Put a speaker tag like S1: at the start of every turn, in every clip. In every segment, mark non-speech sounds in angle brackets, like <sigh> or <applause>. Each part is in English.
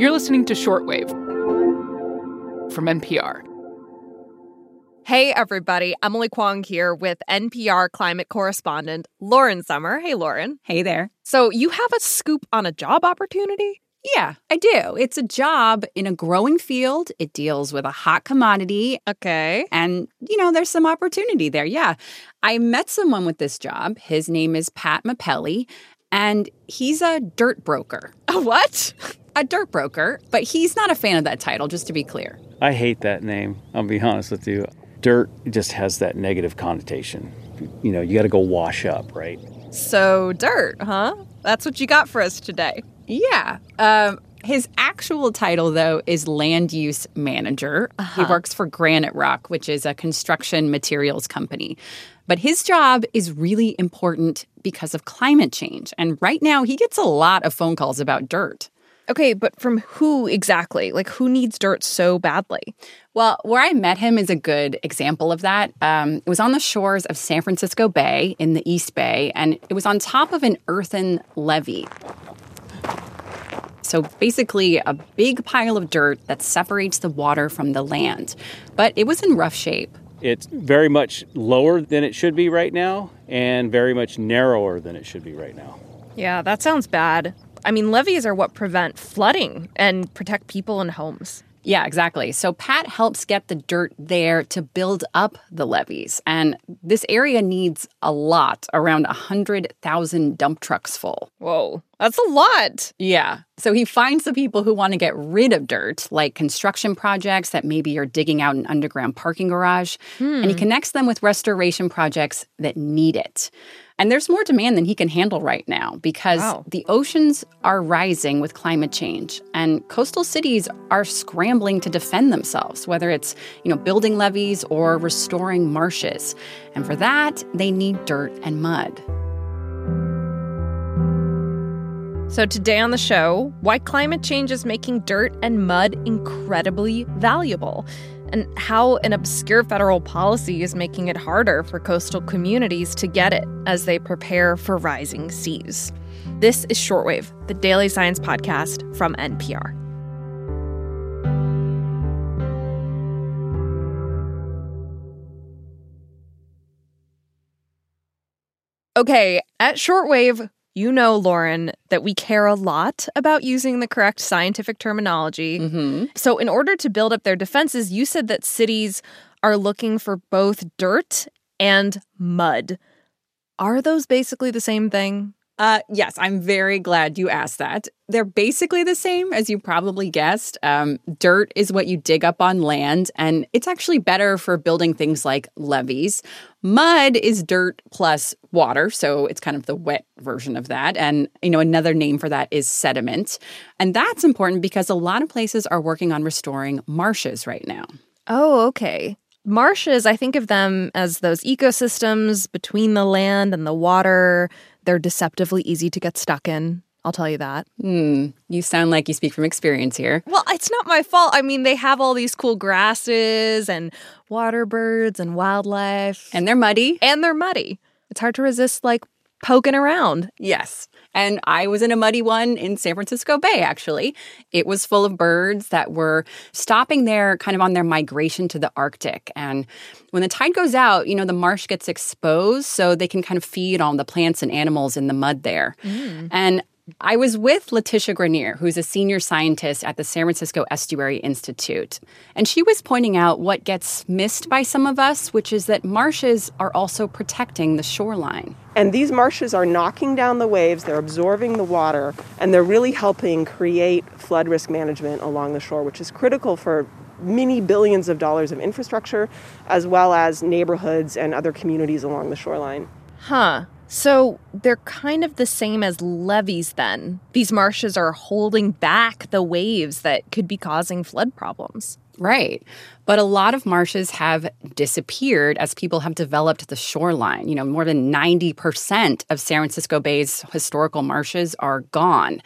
S1: You're listening to Shortwave from NPR.
S2: Hey, everybody. Emily Kwong here with NPR climate correspondent Lauren Sommer. Hey, Lauren.
S3: Hey there.
S2: So, you have a scoop on a job opportunity?
S3: Yeah, I do. It's a job in a growing field. It deals with a hot commodity.
S2: Okay.
S3: And, you know, there's some opportunity there. Yeah. I met someone with this job. His name is Pat Mapelli, and he's a dirt broker.
S2: A what?
S3: A dirt broker, but he's not a fan of that title, just to be clear.
S4: I hate that name. I'll be honest with you. Dirt just has that negative connotation. You know, you got to go wash up, right?
S2: So, dirt, huh? That's what you got for us today.
S3: Yeah. Um, his actual title, though, is land use manager.
S2: Uh-huh.
S3: He works for Granite Rock, which is a construction materials company. But his job is really important because of climate change. And right now, he gets a lot of phone calls about dirt.
S2: Okay, but from who exactly? Like, who needs dirt so badly?
S3: Well, where I met him is a good example of that. Um, it was on the shores of San Francisco Bay in the East Bay, and it was on top of an earthen levee. So basically, a big pile of dirt that separates the water from the land. But it was in rough shape.
S4: It's very much lower than it should be right now and very much narrower than it should be right now.
S2: Yeah, that sounds bad. I mean, levees are what prevent flooding and protect people and homes.
S3: Yeah, exactly. So Pat helps get the dirt there to build up the levees. And this area needs a lot, around 100,000 dump trucks full.
S2: Whoa, that's a lot.
S3: Yeah. So he finds the people who want to get rid of dirt, like construction projects that maybe are digging out an underground parking garage, and he hmm. connects them with restoration projects that need it. And there's more demand than he can handle right now because
S2: Wow.
S3: the oceans are rising with climate change and coastal cities are scrambling to defend themselves, whether it's, you know, building levees or restoring marshes. And for that, they need dirt and mud.
S2: So, today on the show, why climate change is making dirt and mud incredibly valuable, and how an obscure federal policy is making it harder for coastal communities to get it as they prepare for rising seas. This is Shortwave, the daily science podcast from NPR. Okay, at Shortwave, you know, Lauren, that we care a lot about using the correct scientific terminology.
S3: Mm-hmm.
S2: So, in order to build up their defenses, you said that cities are looking for both dirt and mud. Are those basically the same thing?
S3: Uh, yes, I'm very glad you asked that. They're basically the same, as you probably guessed. Um, dirt is what you dig up on land, and it's actually better for building things like levees. Mud is dirt plus water, so it's kind of the wet version of that. And, you know, another name for that is sediment. And that's important because a lot of places are working on restoring marshes right now.
S2: Oh, okay. Marshes, I think of them as those ecosystems between the land and the water. They're deceptively easy to get stuck in. I'll tell you that.
S3: Hmm, you sound like you speak from experience here.
S2: Well, it's not my fault. I mean, they have all these cool grasses and water birds and wildlife,
S3: And they're muddy.
S2: and they're muddy. It's hard to resist, like, poking around.
S3: Yes. And I was in a muddy one in San Francisco Bay, actually. It was full of birds that were stopping there kind of on their migration to the Arctic. And when the tide goes out, you know, the marsh gets exposed so they can kind of feed on the plants and animals in the mud there. Mm. And I was with Letitia Grenier, who's a senior scientist at the San Francisco Estuary Institute. And she was pointing out what gets missed by some of us, which is that marshes are also protecting the shoreline.
S5: And these marshes are knocking down the waves, they're absorbing the water, and they're really helping create flood risk management along the shore, which is critical for many billions of dollars of infrastructure, as well as neighborhoods and other communities along the shoreline.
S2: Huh. So they're kind of the same as levees, then. These marshes are holding back the waves that could be causing flood problems.
S3: Right. But a lot of marshes have disappeared as people have developed the shoreline. You know, more than 90% of San Francisco Bay's historical marshes are gone.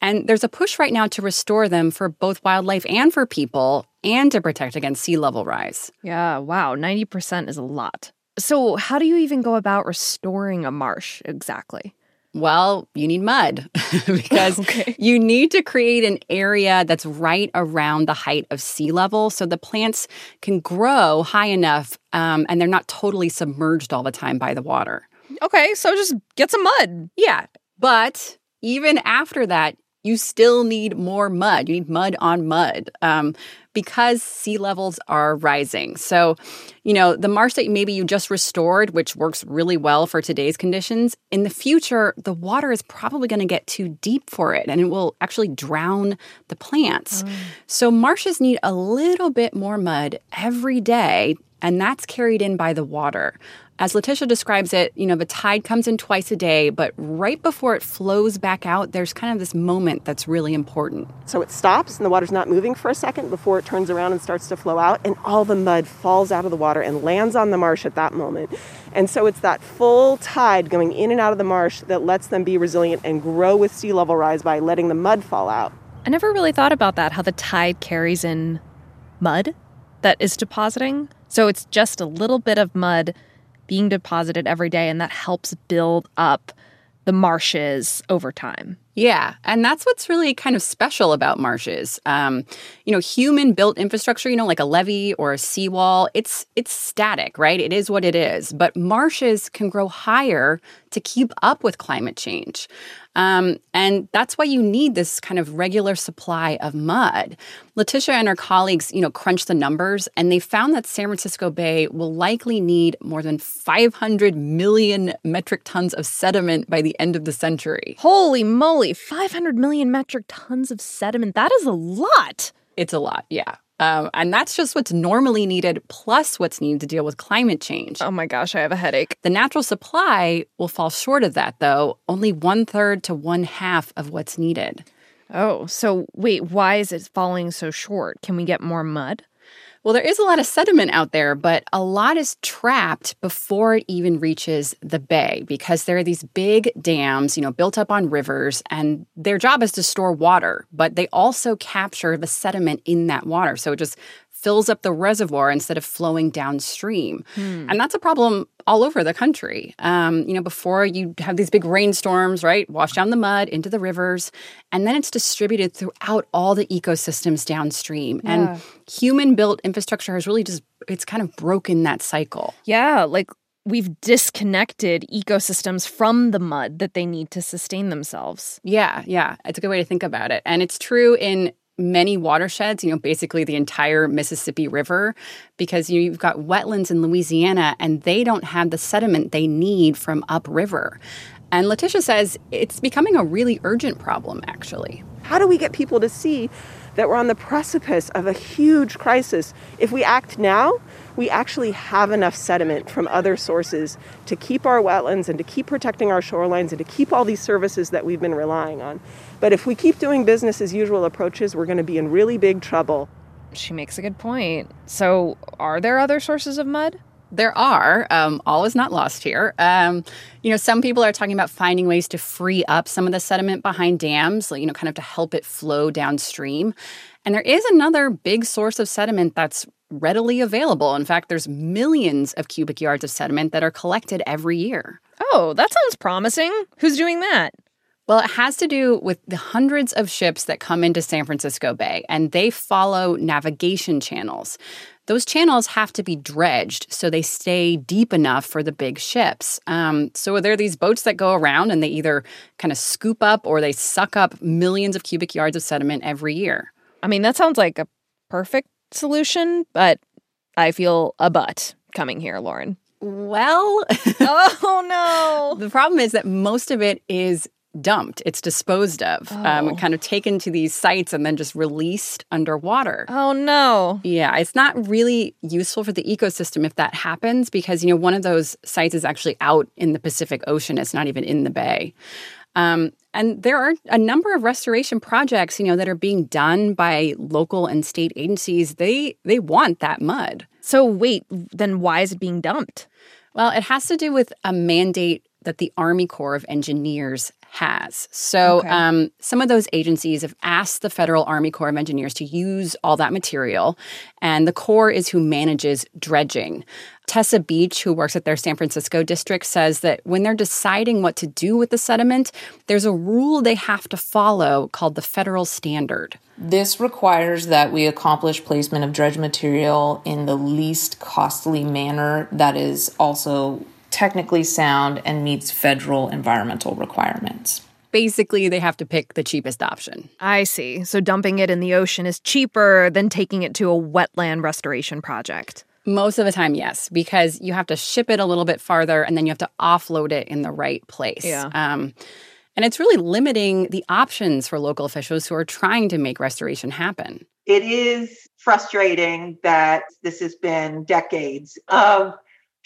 S3: And there's a push right now to restore them for both wildlife and for people and to protect against sea level rise.
S2: Yeah, wow, 90% is a lot. So, how do you even go about restoring a marsh exactly?
S3: Well, you need mud <laughs> because <laughs>
S2: Okay.
S3: you need to create an area that's right around the height of sea level so the plants can grow high enough um, and they're not totally submerged all the time by the water.
S2: Okay, so just get some mud.
S3: Yeah. But even after that, you still need more mud. You need mud on mud um, because sea levels are rising. So, you know, the marsh that maybe you just restored, which works really well for today's conditions, in the future, the water is probably going to get too deep for it and it will actually drown the plants. So, marshes need a little bit more mud every day, and that's carried in by the water. As Letitia describes it, you know, the tide comes in twice a day, but right before it flows back out, there's kind of this moment that's really important.
S5: So it stops and the water's not moving for a second before it turns around and starts to flow out, and all the mud falls out of the water and lands on the marsh at that moment. And so it's that full tide going in and out of the marsh that lets them be resilient and grow with sea level rise by letting the mud fall out.
S2: I never really thought about that, how the tide carries in mud that is depositing. So it's just a little bit of mud being deposited every day, and that helps build up the marshes over time.
S3: Yeah, and that's what's really kind of special about marshes. Um, you know, human-built infrastructure, you know, like a levee or a seawall, it's it's static, right? It is what it is. But marshes can grow higher to keep up with climate change, um, and that's why you need this kind of regular supply of mud. Letitia and her colleagues, you know, crunched the numbers, and they found that San Francisco Bay will likely need more than 500 million metric tons of sediment by the end of the century.
S2: Holy moly, 500 million metric tons of sediment. That is a lot.
S3: It's a lot, yeah. Um, and that's just what's normally needed, plus what's needed to deal with climate change.
S2: Oh my gosh, I have a headache.
S3: The natural supply will fall short of that, though, only one third to one half of what's needed.
S2: Oh, so wait, why is it falling so short? Can we get more mud?
S3: Well, there is a lot of sediment out there, but a lot is trapped before it even reaches the bay because there are these big dams, you know, built up on rivers, and their job is to store water, but they also capture the sediment in that water. So it just fills up the reservoir instead of flowing downstream. And that's a problem all over the country. Um, you know, before you have these big rainstorms, right? Wash down the mud into the rivers, and then it's distributed throughout all the ecosystems downstream. And human built infrastructure has really just, it's kind of broken that cycle.
S2: Yeah, like we've disconnected ecosystems from the mud that they need to sustain themselves.
S3: Yeah, yeah. It's a good way to think about it. And it's true in many watersheds, you know, basically the entire Mississippi River, because you- you've got wetlands in Louisiana and they don't have the sediment they need from upriver. And Letitia says it's becoming a really urgent problem, actually.
S5: How do we get people to see that we're on the precipice of a huge crisis? If we act now, we actually have enough sediment from other sources to keep our wetlands and to keep protecting our shorelines and to keep all these services that we've been relying on. But if we keep doing business as usual approaches, we're going to be in really big trouble.
S2: She makes a good point. So, are there other sources of mud?
S3: There are. Um, all is not lost here. Um, you know, some people are talking about finding ways to free up some of the sediment behind dams, like, you know, kind of to help it flow downstream. And there is another big source of sediment that's readily available. In fact, there's millions of cubic yards of sediment that are collected every year.
S2: Oh, that sounds promising. Who's doing that?
S3: Well, it has to do with the hundreds of ships that come into San Francisco Bay, and they follow navigation channels. Those channels have to be dredged so they stay deep enough for the big ships. Um, so there are these boats that go around and they either kind of scoop up or they suck up millions of cubic yards of sediment every year.
S2: I mean, that sounds like a perfect solution, but I feel a but coming here, Lauren.
S3: Well, <laughs>
S2: oh, no.
S3: the problem is that most of it is dumped, it's disposed of, um,
S2: Oh.
S3: kind of taken to these sites and then just released underwater.
S2: Oh, no.
S3: Yeah, it's not really useful for the ecosystem if that happens because, you know, one of those sites is actually out in the Pacific Ocean. It's not even in the bay. Um, and there are a number of restoration projects, you know, that are being done by local and state agencies. They they want that mud.
S2: So, wait, then why is it being dumped?
S3: Well, it has to do with a mandate that the Army Corps of Engineers has. So,
S2: Okay.
S3: um, some of those agencies have asked the Federal Army Corps of Engineers to use all that material, and the Corps is who manages dredging. Tessa Beach, who works at their San Francisco district, says that when they're deciding what to do with the sediment, there's a rule they have to follow called the federal standard.
S6: This requires that we accomplish placement of dredge material in the least costly manner that is also technically sound and meets federal environmental requirements.
S3: Basically, they have to pick the cheapest option.
S2: I see. So dumping it in the ocean is cheaper than taking it to a wetland restoration project.
S3: Most of the time, yes, because you have to ship it a little bit farther and then you have to offload it in the right place.
S2: Yeah.
S3: Um, and it's really limiting the options for local officials who are trying to make restoration happen.
S7: it is frustrating that this has been decades of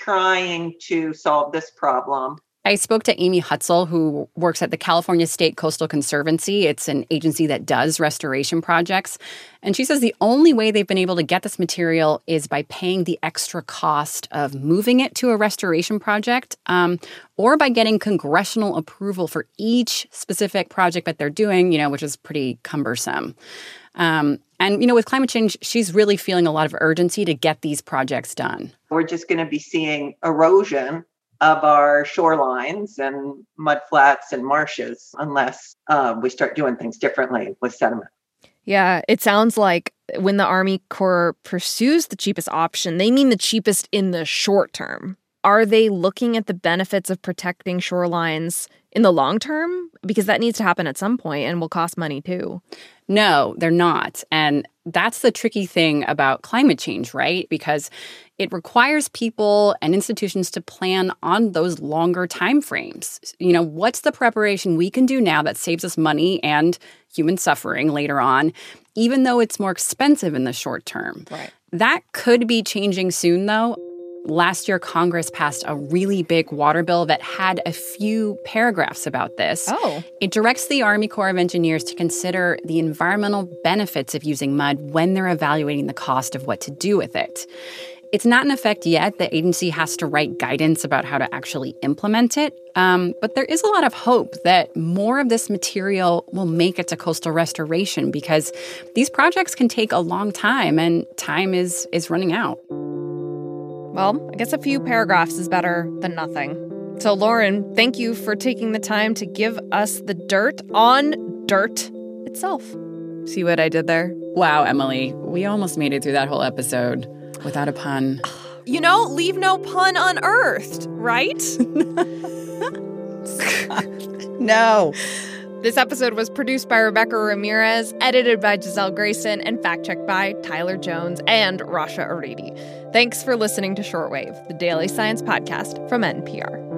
S7: trying to solve this problem.
S3: I spoke to Amy Hutzel, who works at the California State Coastal Conservancy. It's an agency that does restoration projects. And she says the only way they've been able to get this material is by paying the extra cost of moving it to a restoration project um, or by getting congressional approval for each specific project that they're doing, you know, which is pretty cumbersome. Um, and, you know, with climate change, she's really feeling a lot of urgency to get these projects done.
S7: We're just going to be seeing erosion of our shorelines and mudflats and marshes unless uh, we start doing things differently with sediment.
S2: Yeah, it sounds like when the Army Corps pursues the cheapest option, they mean the cheapest in the short term. Are they looking at the benefits of protecting shorelines in the long term? Because that needs to happen at some point and will cost money too.
S3: No, they're not. And that's the tricky thing about climate change, right? Because it requires people and institutions to plan on those longer time frames. You know, what's the preparation we can do now that saves us money and human suffering later on, even though it's more expensive in the short term?
S2: Right.
S3: That could be changing soon though. Last year, Congress passed a really big water bill that had a few paragraphs about this.
S2: Oh.
S3: It directs the Army Corps of Engineers to consider the environmental benefits of using mud when they're evaluating the cost of what to do with it. It's not in effect yet. The agency has to write guidance about how to actually implement it. Um, but there is a lot of hope that more of this material will make it to coastal restoration because these projects can take a long time and time is, is running out.
S2: Well, I guess a few paragraphs is better than nothing. So, Lauren, thank you for taking the time to give us the dirt on dirt itself. See what I did there?
S3: Wow, Emily, we almost made it through that whole episode without a pun.
S2: You know, leave no pun unearthed, right? <laughs>
S3: No.
S2: This episode was produced by Rebecca Ramirez, edited by Giselle Grayson, and fact checked by Tyler Jones and Rasha Aridi. Thanks for listening to Shortwave, the daily science podcast from NPR.